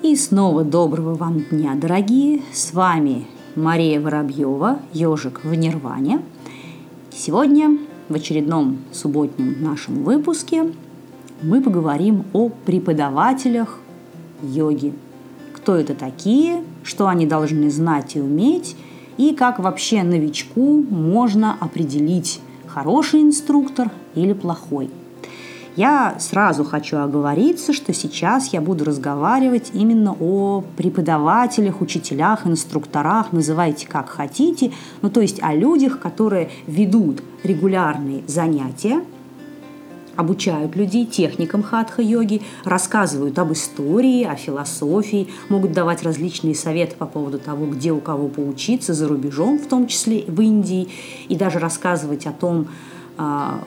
И снова доброго вам дня, дорогие! С вами Мария Воробьева, ежик в Нирване. Сегодня в очередном субботнем нашем выпуске мы поговорим о преподавателях йоги. Кто это такие, что они должны знать и уметь, и как вообще новичку можно определить, хороший инструктор или плохой – я сразу хочу оговориться, что сейчас я буду разговаривать именно о преподавателях, учителях, инструкторах, называйте как хотите, ну то есть о людях, которые ведут регулярные занятия, обучают людей техникам хатха-йоги, рассказывают об истории, о философии, могут давать различные советы по поводу того, где у кого поучиться за рубежом, в том числе в Индии, и даже рассказывать о том, а,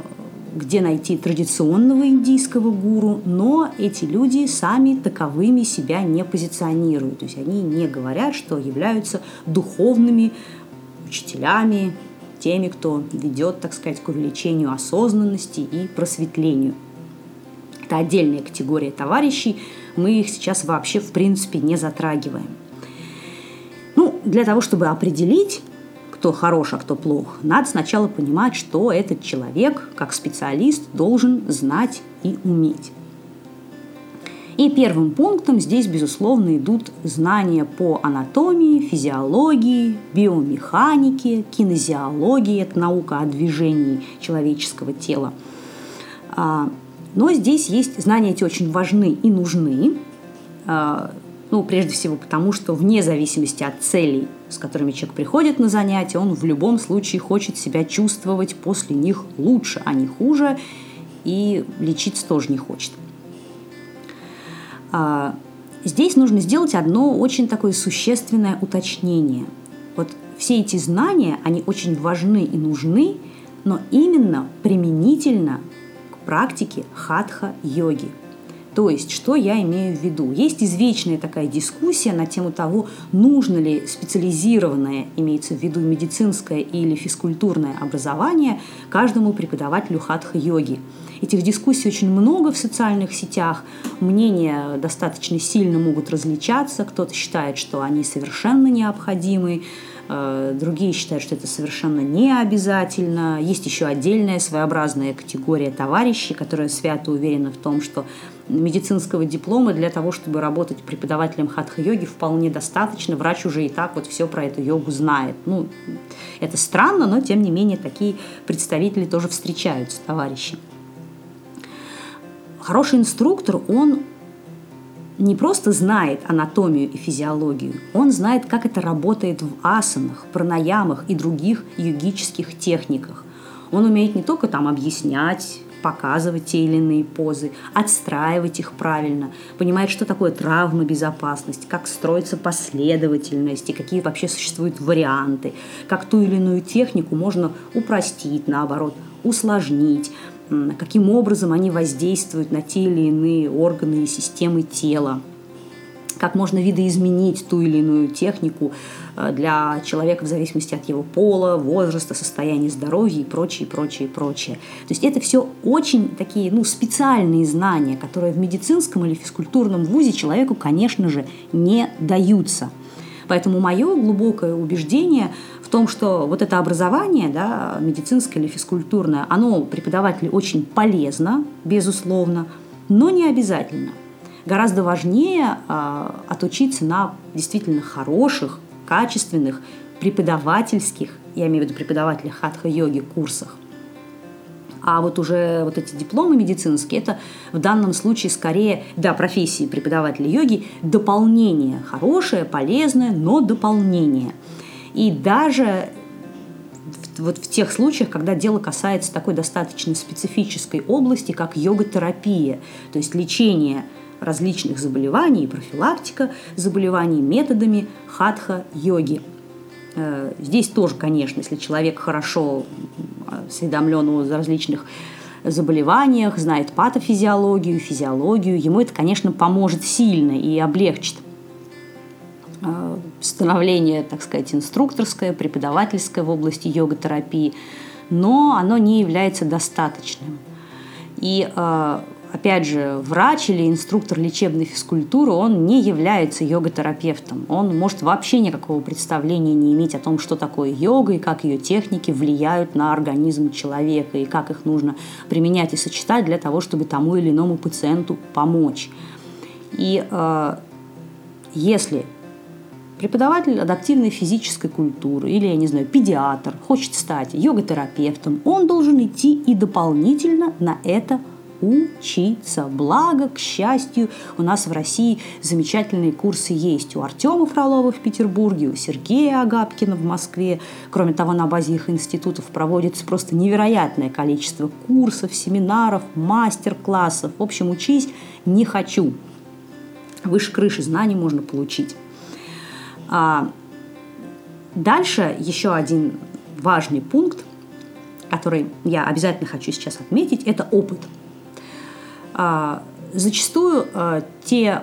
где найти традиционного индийского гуру, но эти люди сами таковыми себя не позиционируют. То есть они не говорят, что являются духовными учителями, теми, кто ведет, так сказать, к увеличению осознанности и просветлению. Это отдельная категория товарищей, мы их сейчас вообще в принципе не затрагиваем. Ну, для того, чтобы определить, кто хорош, а кто плох, надо сначала понимать, что этот человек, как специалист, должен знать и уметь. И первым пунктом здесь, безусловно, идут знания по анатомии, физиологии, биомеханике, кинезиологии – это наука о движении человеческого тела. А, но здесь есть знания эти очень важны и нужны. Ну, прежде всего потому, что вне зависимости от целей, с которыми человек приходит на занятия, он в любом случае хочет себя чувствовать после них лучше, а не хуже, и лечиться тоже не хочет. А, здесь нужно сделать одно очень такое существенное уточнение. Вот все эти знания, они очень важны и нужны, но именно применительно к практике хатха-йоги – то есть, что я имею в виду? Есть извечная такая дискуссия на тему того, нужно ли специализированное, имеется в виду медицинское или физкультурное образование каждому преподавателю хатха-йоги. Этих дискуссий очень много в социальных сетях, мнения достаточно сильно могут различаться, кто-то считает, что они совершенно необходимы, другие считают, что это совершенно не обязательно. Есть еще отдельная своеобразная категория товарищей, которые свято уверены в том, что медицинского диплома для того, чтобы работать преподавателем хатха-йоги, вполне достаточно. Врач уже и так вот все про эту йогу знает. Ну, это странно, но тем не менее такие представители тоже встречаются, товарищи. Хороший инструктор, он не просто знает анатомию и физиологию, он знает, как это работает в асанах, пранаямах и других йогических техниках. Он умеет не только там объяснять, показывать те или иные позы, отстраивать их правильно, понимает, что такое травма безопасность, как строится последовательность и какие вообще существуют варианты, как ту или иную технику можно упростить, наоборот, усложнить, каким образом они воздействуют на те или иные органы и системы тела, как можно видоизменить ту или иную технику э, для человека в зависимости от его пола, возраста, состояния здоровья и прочее, прочее, прочее. То есть это все очень такие ну, специальные знания, которые в медицинском или физкультурном вузе человеку, конечно же, не даются. Поэтому мое глубокое убеждение том, что вот это образование, да, медицинское или физкультурное, оно преподавателю очень полезно, безусловно, но не обязательно. Гораздо важнее э, отучиться на действительно хороших, качественных преподавательских, я имею в виду преподавателя хатха-йоги, курсах. А вот уже вот эти дипломы медицинские, это в данном случае скорее, да, профессии преподавателя йоги, дополнение, хорошее, полезное, но дополнение – и даже вот в тех случаях, когда дело касается такой достаточно специфической области, как йога-терапия, то есть лечение различных заболеваний и профилактика заболеваний методами хатха-йоги. Э, здесь тоже, конечно, если человек хорошо осведомлен о различных заболеваниях, знает патофизиологию, физиологию, ему это, конечно, поможет сильно и облегчит становление, так сказать, инструкторское, преподавательское в области йога-терапии, но оно не является достаточным. И э, опять же, врач или инструктор лечебной физкультуры, он не является йога-терапевтом. Он может вообще никакого представления не иметь о том, что такое йога и как ее техники влияют на организм человека и как их нужно применять и сочетать для того, чтобы тому или иному пациенту помочь. И э, если преподаватель адаптивной физической культуры или, я не знаю, педиатр хочет стать йога-терапевтом, он должен идти и дополнительно на это учиться. Благо, к счастью, у нас в России замечательные курсы есть. У Артема Фролова в Петербурге, у Сергея Агапкина в Москве. Кроме того, на базе их институтов проводится просто невероятное количество курсов, семинаров, мастер-классов. В общем, учись не хочу. Выше крыши знаний можно получить. А дальше еще один важный пункт, который я обязательно хочу сейчас отметить, это опыт – а, зачастую а, те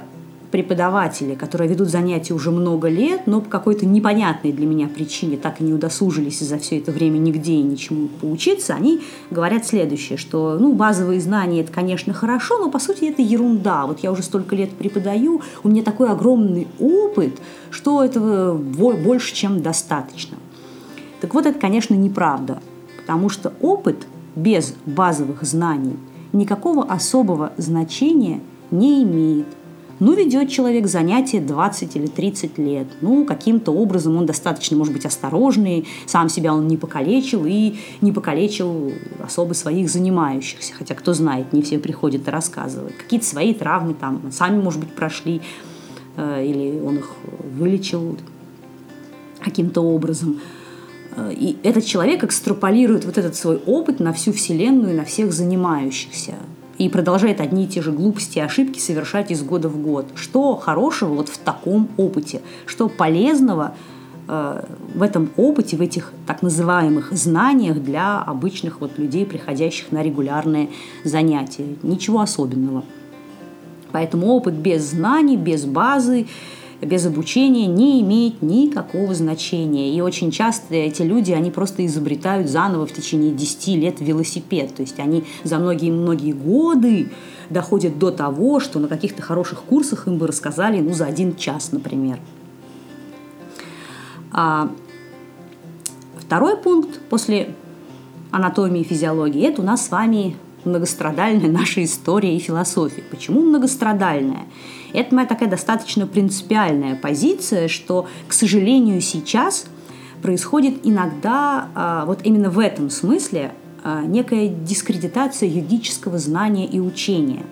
преподаватели, которые ведут занятия уже много лет, но по какой-то непонятной для меня причине так и не удосужились за все это время нигде и ничему поучиться, они говорят следующее, что ну, базовые знания – это, конечно, хорошо, но, по сути, это ерунда. Вот я уже столько лет преподаю, у меня такой огромный опыт, что этого больше, чем достаточно. Так вот, это, конечно, неправда, потому что опыт без базовых знаний – никакого особого значения не имеет. Ну, ведет человек занятия 20 или 30 лет. Ну, каким-то образом он достаточно, может быть, осторожный, сам себя он не покалечил и не покалечил особо своих занимающихся. Хотя, кто знает, не все приходят и рассказывают. Какие-то свои травмы там сами, может быть, прошли, э, или он их вылечил каким-то образом. Э, и этот человек экстраполирует вот этот свой опыт на всю Вселенную, на всех занимающихся. И продолжает одни и те же глупости и ошибки совершать из года в год. Что хорошего вот в таком опыте? Что полезного э, в этом опыте, в этих так называемых знаниях для обычных вот людей, приходящих на регулярные занятия? Ничего особенного. Поэтому опыт без знаний, без базы, без обучения не имеет никакого значения. И очень часто эти люди, они просто изобретают заново в течение 10 лет велосипед. То есть они за многие-многие годы доходят до того, что на каких-то хороших курсах им бы рассказали ну, за один час, например. А второй пункт после анатомии и физиологии – это у нас с вами многострадальная наша история и философия. Почему многострадальная? Это моя такая достаточно принципиальная позиция, что, к сожалению, сейчас происходит иногда а, вот именно в этом смысле а, некая дискредитация юридического знания и учения.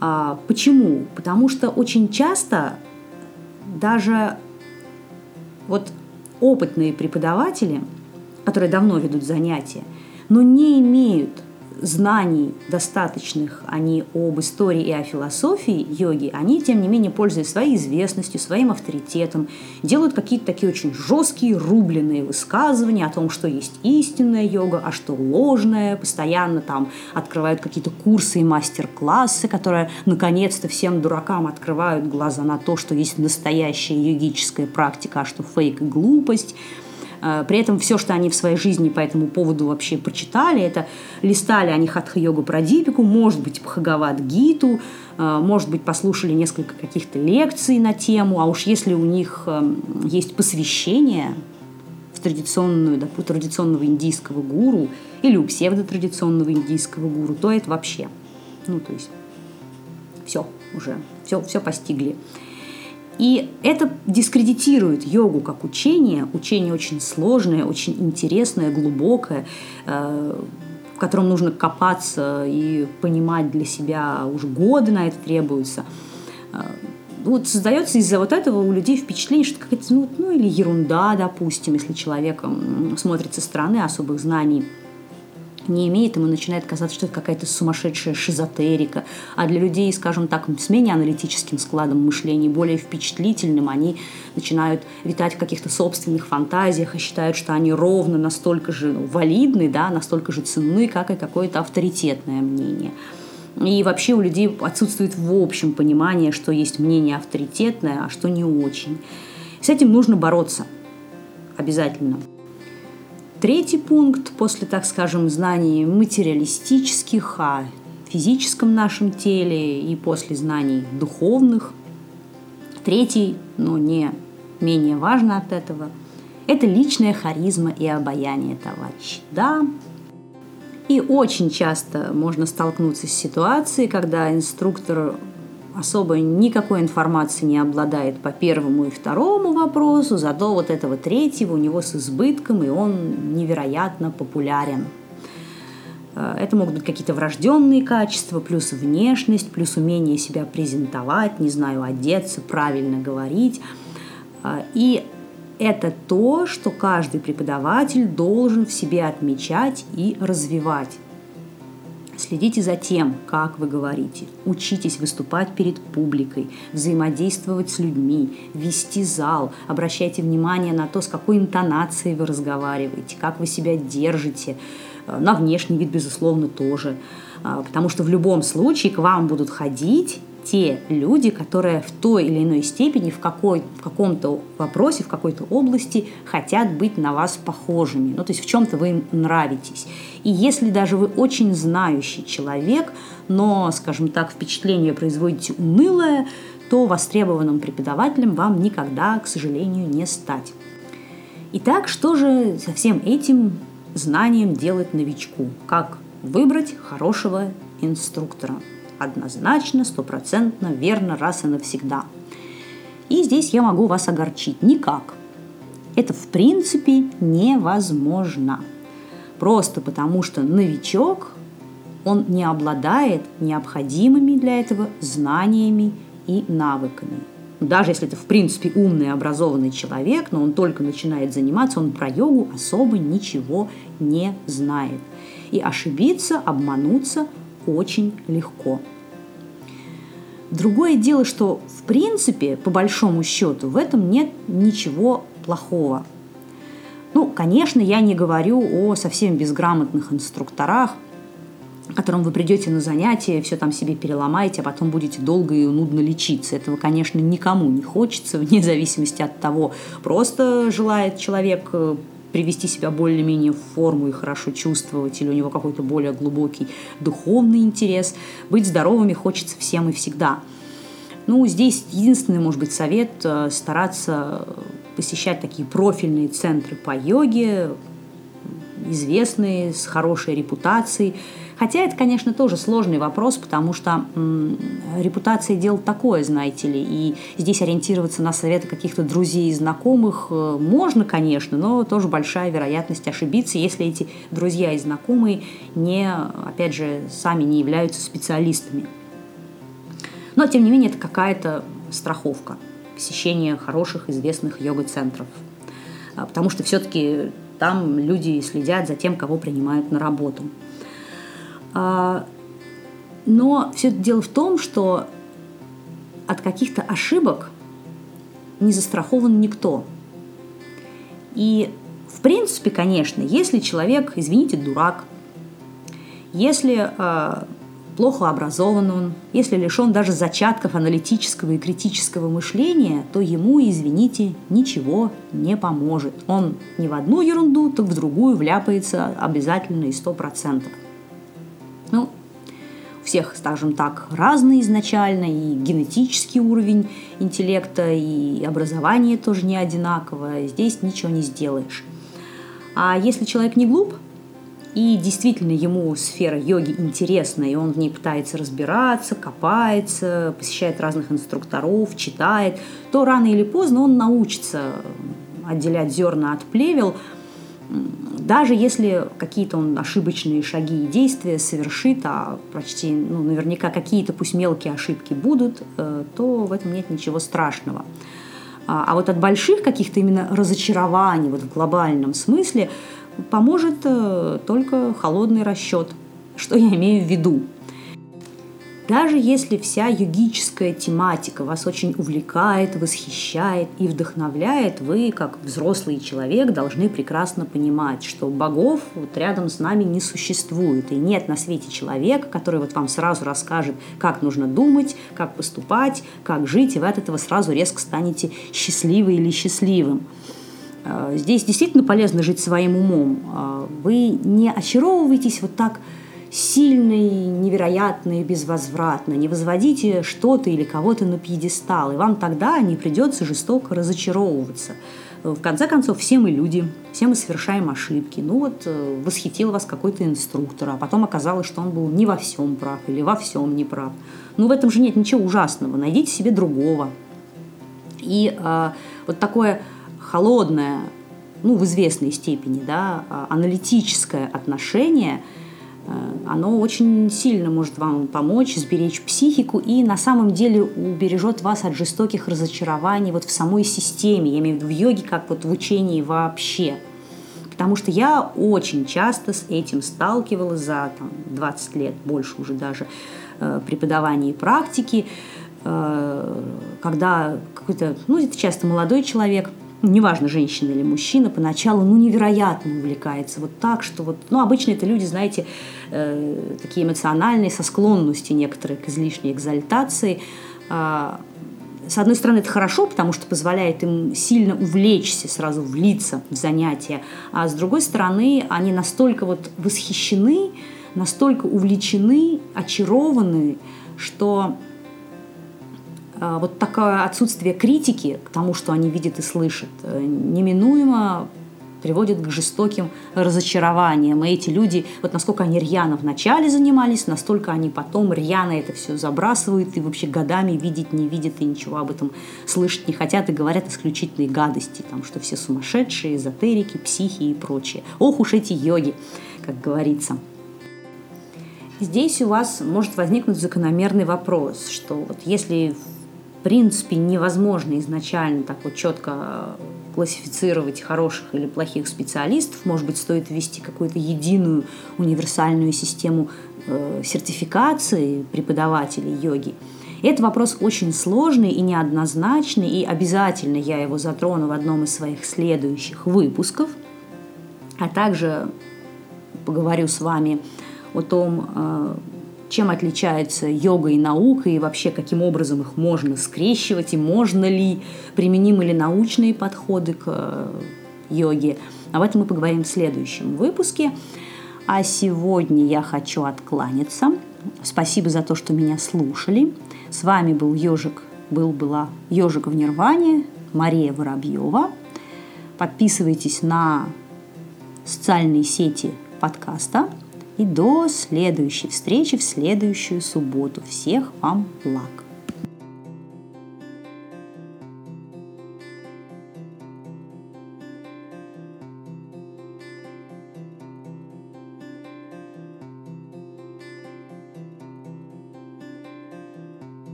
А, почему? Потому что очень часто даже вот опытные преподаватели, которые давно ведут занятия, но не имеют знаний достаточных они об истории и о философии йоги, они, тем не менее, пользуясь своей известностью, своим авторитетом, делают какие-то такие очень жесткие, рубленые высказывания о том, что есть истинная йога, а что ложная, постоянно там открывают какие-то курсы и мастер-классы, которые наконец-то всем дуракам открывают глаза на то, что есть настоящая йогическая практика, а что фейк и глупость – при этом все, что они в своей жизни по этому поводу вообще почитали, это листали они хатха-йогу про Дипику, может быть, Бхагават Гиту, э, может быть, послушали несколько каких-то лекций на тему, а уж если у них эм, есть посвящение в традиционную, да, традиционного индийского гуру или у псевдотрадиционного индийского гуру, то это вообще, ну, то есть все уже, все, все постигли. И это дискредитирует йогу как учение. Учение очень сложное, очень интересное, глубокое, э, в котором нужно копаться и понимать для себя уже годы на это требуются. Э, вот создается из-за вот этого у людей впечатление, что какая-то, ну, ну или ерунда, допустим, если человек смотрит со стороны особых знаний – не имеет, ему начинает казаться, что это какая-то сумасшедшая шизотерика. А для людей, скажем так, с менее аналитическим складом мышления, более впечатлительным, они начинают витать в каких-то собственных фантазиях и считают, что они ровно настолько же валидны, да, настолько же ценны, как и какое-то авторитетное мнение. И вообще у людей отсутствует в общем понимание, что есть мнение авторитетное, а что не очень. С этим нужно бороться обязательно. Третий пункт после, так скажем, знаний материалистических, а физическом нашем теле и после знаний духовных. Третий, но не менее важно от этого, это личная харизма и обаяние товарищей. Да, и очень часто можно столкнуться с ситуацией, когда инструктор особо никакой информации не обладает по первому и второму вопросу, зато вот этого третьего у него с избытком, и он невероятно популярен. Э, это могут быть какие-то врожденные качества, плюс внешность, плюс умение себя презентовать, не знаю, одеться, правильно говорить. Э, и это то, что каждый преподаватель должен в себе отмечать и развивать. Следите за тем, как вы говорите. Учитесь выступать перед публикой, взаимодействовать с людьми, вести зал. Обращайте внимание на то, с какой интонацией вы разговариваете, как вы себя держите. Э, на внешний вид, безусловно, тоже. А, потому что в любом случае к вам будут ходить те люди, которые в той или иной степени в, какой, в каком-то вопросе, в какой-то области хотят быть на вас похожими. Ну, то есть в чем-то вы им нравитесь. И если даже вы очень знающий человек, но, скажем так, впечатление производите унылое, то востребованным преподавателем вам никогда, к сожалению, не стать. Итак, что же со всем этим знанием делать новичку? Как выбрать хорошего инструктора? Однозначно, стопроцентно, верно, раз и навсегда. И здесь я могу вас огорчить. Никак. Это в принципе невозможно. Просто потому что новичок, он не обладает необходимыми для этого знаниями и навыками. Даже если это в принципе умный, образованный человек, но он только начинает заниматься, он про йогу особо ничего не знает. И ошибиться, обмануться очень легко. Другое дело, что в принципе, по большому счету, в этом нет ничего плохого. Ну, конечно, я не говорю о совсем безграмотных инструкторах, которым вы придете на занятие, все там себе переломаете, а потом будете долго и нудно лечиться. Этого, конечно, никому не хочется, вне зависимости от того, просто желает человек э, привести себя более-менее в форму и хорошо чувствовать, или у него какой-то более глубокий духовный интерес. Быть здоровыми хочется всем и всегда. Ну, здесь единственный, может быть, совет э, – стараться посещать такие профильные центры по йоге, известные, с хорошей репутацией, Хотя это, конечно, тоже сложный вопрос, потому что м, репутация дело такое, знаете ли, и здесь ориентироваться на советы каких-то друзей и знакомых э, можно, конечно, но тоже большая вероятность ошибиться, если эти друзья и знакомые не, опять же, сами не являются специалистами. Но, тем не менее, это какая-то страховка посещения хороших, известных йога-центров. А, потому что все-таки там люди следят за тем, кого принимают на работу. А, но все дело в том, что от каких-то ошибок не застрахован никто. И в принципе, конечно, если человек, извините, дурак, если э, плохо образован он, если лишен даже зачатков аналитического и критического мышления, то ему, извините, ничего не поможет. Он не в одну ерунду, так в другую вляпается обязательно и сто процентов. Всех, скажем так, разный изначально, и генетический уровень интеллекта, и образование тоже не одинаковое. Здесь ничего не сделаешь. А если человек не глуп, и действительно ему сфера йоги интересна, и он в ней пытается разбираться, копается, посещает разных инструкторов, читает, то рано или поздно он научится отделять зерна от плевел – даже если какие-то он ошибочные шаги и действия совершит, а почти, ну, наверняка какие-то пусть мелкие ошибки будут, э, то в этом нет ничего страшного. А, а вот от больших каких-то именно разочарований вот в глобальном смысле поможет э, только холодный расчет. Что я имею в виду? Даже если вся йогическая тематика вас очень увлекает, восхищает и вдохновляет, вы, как взрослый человек, должны прекрасно понимать, что богов вот рядом с нами не существует. И нет на свете человека, который вот вам сразу расскажет, как нужно думать, как поступать, как жить, и вы от этого сразу резко станете счастливы или счастливым. Э, здесь действительно полезно жить своим умом. Э, вы не очаровываетесь вот так сильной, невероятной, безвозвратно. Не возводите что-то или кого-то на пьедестал, и вам тогда не придется жестоко разочаровываться. В конце концов, все мы люди, все мы совершаем ошибки. Ну вот э, восхитил вас какой-то инструктор, а потом оказалось, что он был не во всем прав или во всем не прав. Ну в этом же нет ничего ужасного. Найдите себе другого. И э, вот такое холодное, ну в известной степени, да, а, аналитическое отношение – оно очень сильно может вам помочь сберечь психику и на самом деле убережет вас от жестоких разочарований вот в самой системе, я имею в виду в йоге, как вот в учении вообще. Потому что я очень часто с этим сталкивалась за там, 20 лет, больше уже даже, э, преподавания и практики, э, когда какой-то, ну, это часто молодой человек – неважно, женщина или мужчина, поначалу, ну, невероятно увлекается. Вот так, что вот, ну, обычно это люди, знаете, э, такие эмоциональные, со склонностью некоторые к излишней экзальтации. Э, с одной стороны, это хорошо, потому что позволяет им сильно увлечься, сразу влиться в занятия, а с другой стороны, они настолько вот восхищены, настолько увлечены, очарованы, что вот такое отсутствие критики к тому, что они видят и слышат, э, неминуемо приводит к жестоким разочарованиям. И эти люди, вот насколько они рьяно вначале занимались, настолько они потом рьяно это все забрасывают и вообще годами видеть не видят и ничего об этом слышать не хотят и говорят исключительные гадости, там, что все сумасшедшие, эзотерики, психи и прочее. Ох уж эти йоги, как говорится. Здесь у вас может возникнуть закономерный вопрос, что вот если в принципе невозможно изначально так вот четко э, классифицировать хороших или плохих специалистов. Может быть, стоит ввести какую-то единую универсальную систему э, сертификации преподавателей йоги. Это вопрос очень сложный и неоднозначный, и обязательно я его затрону в одном из своих следующих выпусков, а также поговорю с вами о том, э, чем отличается йога и наука, и вообще каким образом их можно скрещивать, и можно ли, применимы ли научные подходы к э, йоге. Об этом мы поговорим в следующем выпуске. А сегодня я хочу откланяться. Спасибо за то, что меня слушали. С вами был Ежик, был была Ежик в Нирване, Мария Воробьева. Подписывайтесь на социальные сети подкаста – и до следующей встречи в следующую субботу. Всех вам благ!